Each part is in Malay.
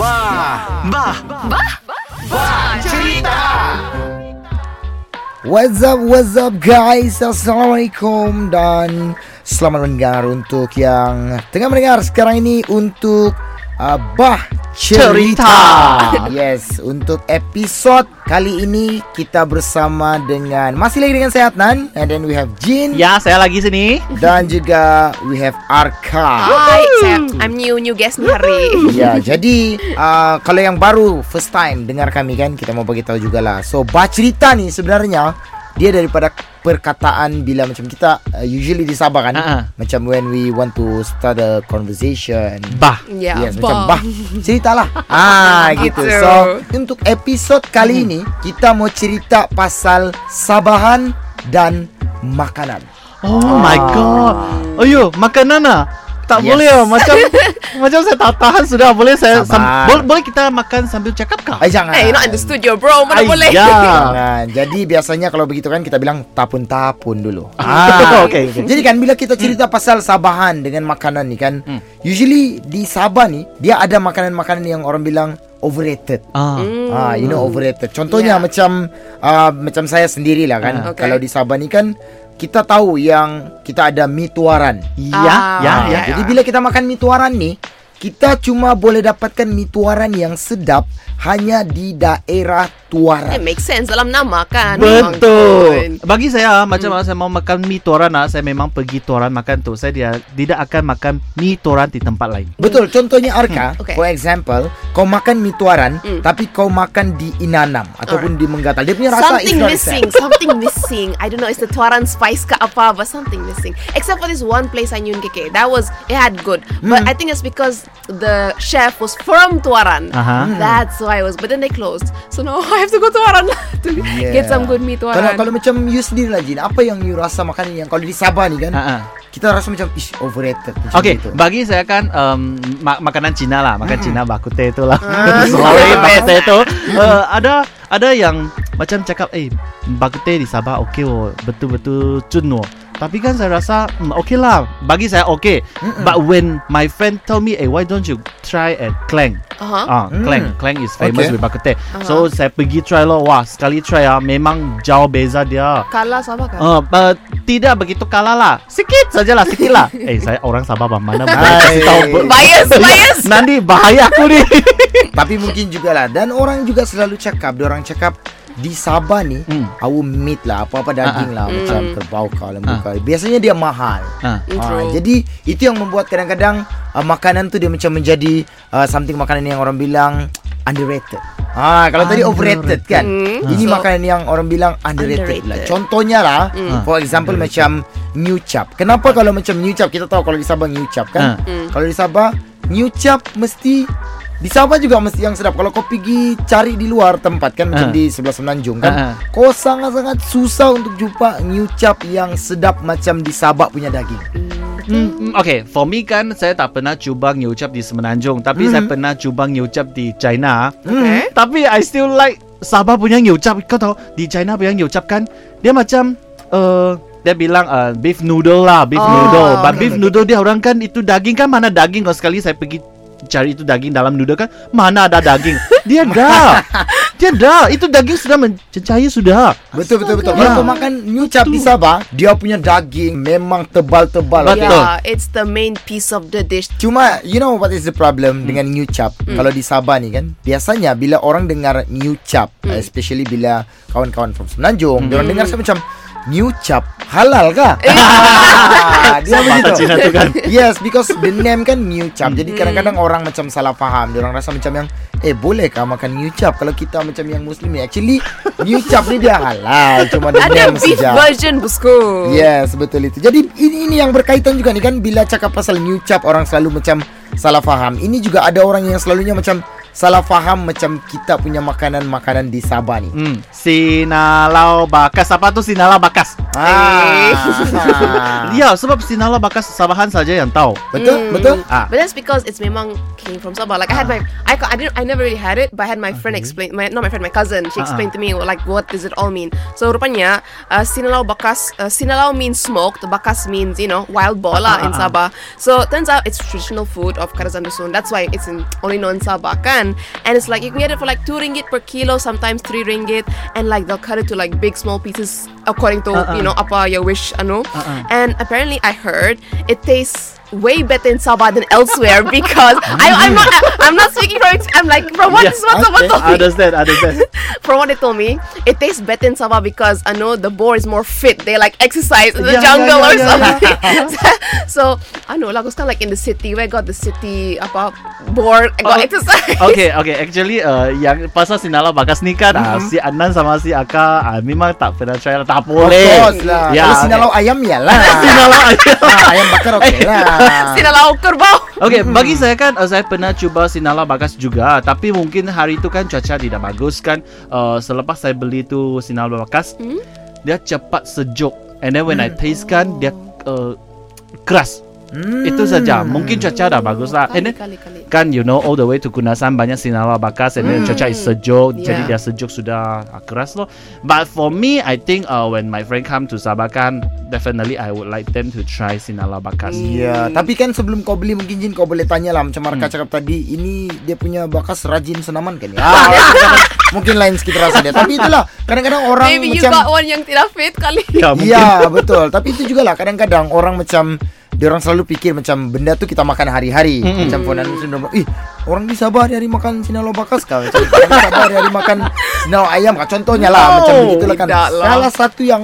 Bah, bah, Bah? bah, cerita. What's up, what's up guys? Assalamualaikum Dan selamat mendengar untuk yang tengah mendengar sekarang ini Untuk uh, Bah Cerita. Cerita. Yes, untuk episod kali ini kita bersama dengan Masih lagi dengan saya Adnan And then we have Jin Ya, saya lagi sini. Dan juga we have Arka Hi, saya, I'm new new guest ni hari. Ya, jadi uh, kalau yang baru first time dengar kami kan kita mau bagi tahu jugalah. So, bah cerita ni sebenarnya dia daripada perkataan bila macam kita uh, usually di Sabah kan Ha-ha. macam when we want to start a conversation. Bah. Ya, Yes, macam bah ceritalah. ah, gitu. Gitu. So, untuk episod kali ini kita mau cerita pasal Sabahan dan makanan. Oh my god. Ayo, makanan ah. Tak Yes. boleh ah. Macam macam saya tak tahan sudah. Boleh saya sam- boleh, boleh kita makan sambil cakap kah? Ay, jangan. Eh, not in the studio, bro. Mana Ay, boleh? ya. Jangan. Jadi biasanya kalau begitu kan kita bilang tapun-tapun dulu. Ah, okay, okay. Jadi kan bila kita cerita pasal Sabahan dengan makanan ni kan, Hmm. usually di Sabah ni dia ada makanan-makanan yang orang bilang overrated. Ah. Ah, you know overrated. Contohnya Yeah. macam uh, macam saya sendirilah kan. Ah. Okay. Kalau di Sabah ni kan kita tahu yang kita ada mie tuaran. Ya, Ah, ya, Ah, ya. Jadi bila kita makan mie tuaran ni, kita cuma boleh dapatkan mie tuaran yang sedap hanya di daerah It tuaran. makes sense dalam nama kan. Betul. Bagi saya macam saya mau makan mie toran ah, saya memang pergi toran makan tu. Saya dia tidak akan makan mie toran di tempat lain. Betul, contohnya Arka, Okay. for example, kau makan mie tuaran Hmm. tapi kau makan di Inanam ataupun di Menggatal. Dia punya rasa Something missing, something missing. I don't know, it's the Tuaran spice ke apa, but something missing. Except for this one place I knew in KK. That was, it had good. But I think it's because the chef was from Tuaran. Aha. That's why it was. But then they closed. So now I have to go Tuaran to Yeah. get some good mie Kalau Tuaran. kalau macam you sendiri lah Jin, apa yang you rasa makanan yang kalau di Sabah ni kan, ah. kita rasa macam ish overrated macam Okey, gitu. bagi saya kan um, ma- makanan Cina lah, makan Cina bakute itu lah. Ah. Sorry, bakute itu. Uh, ada ada yang macam cakap, eh bakute di Sabah okey oh, betul-betul cun oh. Tapi kan saya rasa hmm, okey lah. Bagi saya okey. But when my friend tell me, eh why don't you try at Klang? Uh-huh. Ah, Hmm. Klang, Klang is famous Okay. with bakute. Uh-huh. So saya pergi try lo. Wah, sekali try ah memang jauh beza dia. Kalah sama kan? Uh, but tidak begitu kalah lah Sikit sajalah Sikit lah Eh saya orang Sabah bang Mana boleh tahu. Bias, bias. Nanti bahaya aku ni Tapi mungkin jugalah dan orang juga selalu cakap, dia orang cakap di Sabah ni Hmm. our meat lah apa-apa daging lah macam kerbau kau lembu Ah. kau. Biasanya dia mahal. Ah. Mm, Ah, true. jadi itu yang membuat kadang-kadang uh, makanan tu dia macam menjadi uh, something makanan yang orang bilang underrated. Ah, kalau tadi overrated kan. Hmm. Ini So- makanan yang orang bilang underrated, Underrated. lah. Contohnya lah, Hmm. for example macam new chap. Kenapa kalau macam new chap kita tahu kalau di Sabah new chap kan? Ah. Hmm. Kalau di Sabah new chap mesti di Sabah juga mesti yang sedap. Kalau kau pergi cari di luar tempat kan macam Ah. di sebelah Semenanjung kan, ah. kau sangat-sangat susah untuk jumpa new chap yang sedap macam di Sabah punya daging. Hmm, okay, for me kan saya tak pernah cuba nyucap di Semenanjung, tapi Hmm. saya pernah cuba nyucap di China. Okay. Tapi I still like Sabah punya nyucap. Kau tahu di China punya nyucap kan dia macam uh, dia bilang uh, beef noodle lah, beef Oh, noodle. But okay, beef okay. noodle dia orang kan itu daging kan mana daging kalau sekali saya pergi cari itu daging dalam noodle kan mana ada daging. Dia dah. Dia dah. Itu daging sudah mencair sudah. Betul betul betul. Ya. Kalau kau makan new chap di Sabah, dia punya daging memang tebal-tebal. Betul. Yeah, it's the main piece of the dish. Cuma you know what is the problem dengan new chap Kalau di Sabah ni kan Biasanya bila orang dengar new chap Especially bila kawan-kawan from Semenanjung Dia orang dengar saya macam New chap halal kah? Ah, dia begitu Cina tu kan. Yes because the name kan new chap Jadi kadang-kadang orang macam salah faham Dia orang rasa macam yang Eh boleh kah makan new chap Kalau kita macam yang muslim ni Actually new chap ni dia halal Cuma the Ada name beef saja version, bosku. Yes, betul itu. Jadi ini ini yang berkaitan juga ni kan bila cakap pasal new chap orang selalu macam salah faham. Ini juga ada orang yang selalunya macam salah faham macam kita punya makanan-makanan di Sabah ni. Hmm, sinalau bakas apa tu sinalau bakas? Ah. Ya, sebab Sinala Bakas Sabahan saja yang tahu. Betul, Mm. betul. Ah. But that's because it's memang came from Sabah. Like I had my, I, I didn't, I never really had it, but I had my friend explain, my, not my friend, my cousin. She Ah, explained to me like what does it all mean. So rupanya uh, sinalau bakas, uh, sinalau means smoked, bakas means you know wild boar lah in Ah, ah, ah. Sabah. So turns out it's traditional food of Karazan Dusun. That's why it's in only known Sabah kan. And it's like you can get it for like two ringgit per kilo, sometimes three ringgit, and like they'll cut it to like big small pieces according to ah. you know apa your wish anu. Ah, ah. And apparently I heard it tastes way better in Sabah than elsewhere because I, I'm not I'm not speaking from ex- I'm like from what Yeah, this is what someone okay. told me. Understand, understand. From what they told me, it tastes better in Sabah because I know the boar is more fit. They like exercise in the Yeah, yeah, jungle yeah, or yeah, something. so I know like it's kind of like in the city where I got the city apa boar I got Oh, exercise. Okay, okay. Actually, uh, yang pasal Sinala Bakas ni kan, uh, si Anan sama si Aka uh, memang tak pernah try lah. Tak Of boleh. course lah. Ya, Kalau okay. sinalau ayam ya lah. Sinala Ah, ayam bakar okey lah. Sinalau kerbau. Okay, bagi saya kan uh, saya pernah cuba Sinala Bagas juga, tapi mungkin hari itu kan cuaca tidak bagus kan. Uh, selepas saya beli tu Sinala Bagas, Hmm? dia cepat sejuk. And then when I taste kan, dia uh, keras. Hmm. Itu saja. Mungkin cuaca dah bagus lah. And Kali then kali kali. kan you know all the way to Kunasan banyak Sinala Bakas and then Hmm. cuaca is sejuk jadi Yeah. dia sejuk sudah keras loh. But for me I think uh, when my friend come to Sabah kan definitely I would like them to try Sinala Bakas. Ya, tapi kan sebelum kau beli mungkin Jin kau boleh tanya lah macam Marka Hmm. cakap tadi ini dia punya bakas rajin senaman kan ya. Ah, mungkin- lain sedikit rasa dia. Tapi itulah kadang-kadang orang Maybe you macam got one yang tidak fit kali. Ya. Ya betul Tapi itu juga lah Kadang-kadang orang macam dia orang selalu fikir macam benda tu kita makan hari-hari. Mm-mm. Macam Fonan dia bilang, "Ih, orang di Sabah hari-hari makan sinalo bakas kah?" Macam orang di Sabah hari-hari makan sinalo ayam kah? Contohnya lah No, macam begitulah kan. lah. Salah satu yang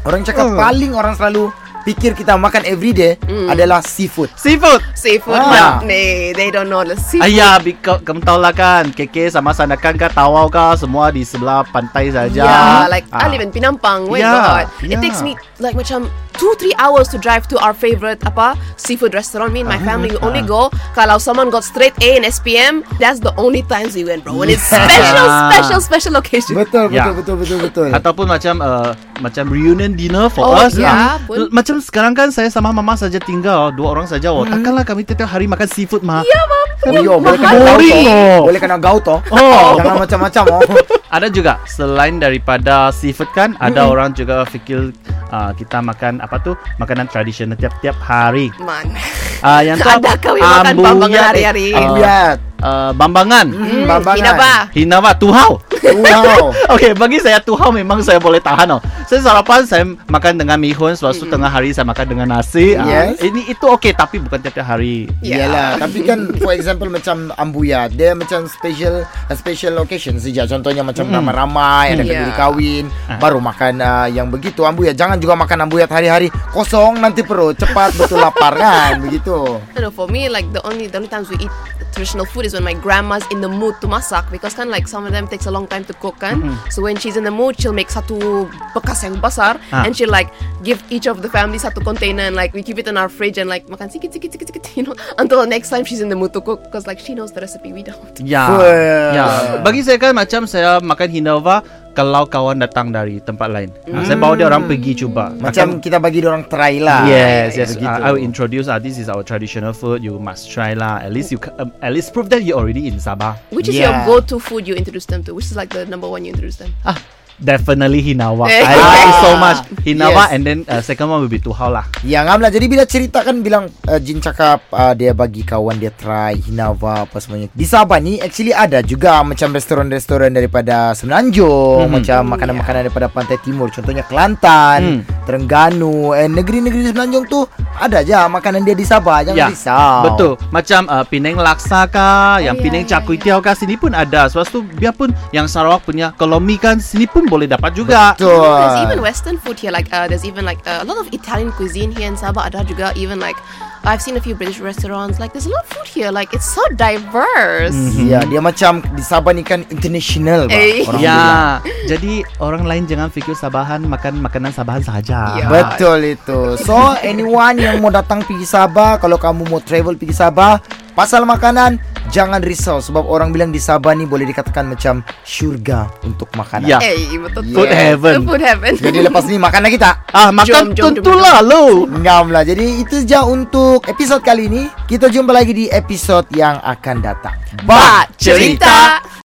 orang cakap Hmm. paling orang selalu fikir kita makan everyday Mm. adalah seafood. Seafood. Seafood Ah. ah. Nah, they don't know the seafood. Ayah, because kamu tahu lah kan, KK sama Sandakan kan, Tawau kah, semua di sebelah pantai saja. Yeah, like Ah. I live in Pinampang. Wait, Yeah, God, yeah. it takes me like macam two three hours to drive to our favorite apa seafood restaurant. Me and my Uh-huh, family we uh-huh. only go kalau someone got straight A in SPM. That's the only times we went, bro. When it's special, Yeah. special, special occasion. Betul, betul, Ya. betul, betul, betul. Ataupun macam uh, macam reunion dinner for Oh, us ya lah. pun. Macam sekarang kan saya sama mama saja tinggal dua orang saja. Oh, takkanlah kami tiap hari makan seafood mah. Ya, mam. Oh, yo, boleh kena gau Boring, toh. oh. Boleh kena gau toh. Oh. Jangan macam-macam oh. Ada juga selain daripada seafood kan, ada orang juga fikir uh, kita makan apa tu makanan tradisional tiap-tiap hari. Man. Uh, yang tu Ada kau yang makan bambangan hari-hari? eh, uh, uh, bambangan. Hmm, bambangan. Hinaba. Hinawa tuhau. Wow. Okay, bagi saya tuhau memang saya boleh tahan oh. Saya sarapan saya makan dengan mihun, lepas tu tengah hari saya makan dengan nasi. Ah, Yes. ini itu okay tapi bukan tiap-tiap hari. Yeah. Iyalah, tapi kan for example macam ambuya, dia macam special a special occasion saja. Contohnya macam Mm. ramai-ramai ada Mm. kenduri Yeah. kahwin, Ah. baru makan uh, yang begitu ambuya. Jangan juga makan ambuya hari-hari kosong nanti perut cepat betul lapar kan, begitu. I know, for me, like the only the only times we eat traditional food is when my grandma's in the mood to masak because kan like some of them takes a long time to cook kan. So when she's in the mood, she'll make satu bekas yang besar Ah. and she'll like give each of the family satu container and like we keep it in our fridge and like makan sikit sikit sikit sikit you know until the next time she's in the mood to cook because like she knows the recipe we don't. Yeah. Well. Ya. Bagi saya kan macam saya makan Hinava kalau kawan datang dari tempat lain. Ah, saya bawa dia orang pergi cuba. Macam kita bagi dia orang try lah. Yes, yes. Begitu. Uh, I will introduce. Uh, this is our traditional food. You must try lah. At least you, um, at least prove that you already in Sabah. Which is Yeah. your go-to food you introduce them to? Which is like the number one you introduce them? Ah, definitely Hinawa. Eh. I like it so much. Hinawa Yes. and then uh, second one will be Tuhau lah. Ya ngam lah Jadi bila cerita kan bilang uh, Jin cakap uh, Dia bagi kawan dia try Hinava apa semuanya Di Sabah ni Actually ada juga Macam restoran-restoran Daripada Semenanjung Mhm. Macam makanan-makanan Daripada Pantai Timur Contohnya Kelantan Hmm. Terengganu And negeri-negeri Semenanjung tu Ada aja makanan dia di Sabah Jangan Ya, risau Betul. Macam uh, Penang Laksa kah, yang ya, Penang Char Kway Teow kah, sini pun ada. Sebab tu biarpun yang Sarawak punya Kolomi kan, sini pun boleh dapat juga. Betul There's even Western food here. Like uh, there's even like uh, a lot of Italian cuisine here in Sabah. Ada juga even like I've seen a few British restaurants. Like there's a lot of food here. Like it's so diverse. Ya dia macam Di Sabah ni kan International bah, Eh. Orang Ya, jadi orang lain jangan fikir Sabahan makan makanan Sabahan sahaja. Ya. Betul itu. So anyone yang mau datang pergi Sabah, kalau kamu mau travel pergi Sabah, pasal makanan Jangan risau sebab orang bilang di Sabah ni boleh dikatakan macam syurga untuk makanan. Ya. Eh, betul tu. Food heaven. Food heaven. Jadi lepas ni makan lagi tak? Ah, makan Jom, jom, tentulah lo. Ngam lah Jadi itu saja untuk episod kali ini Kita jumpa lagi di episod yang akan datang Ba cerita.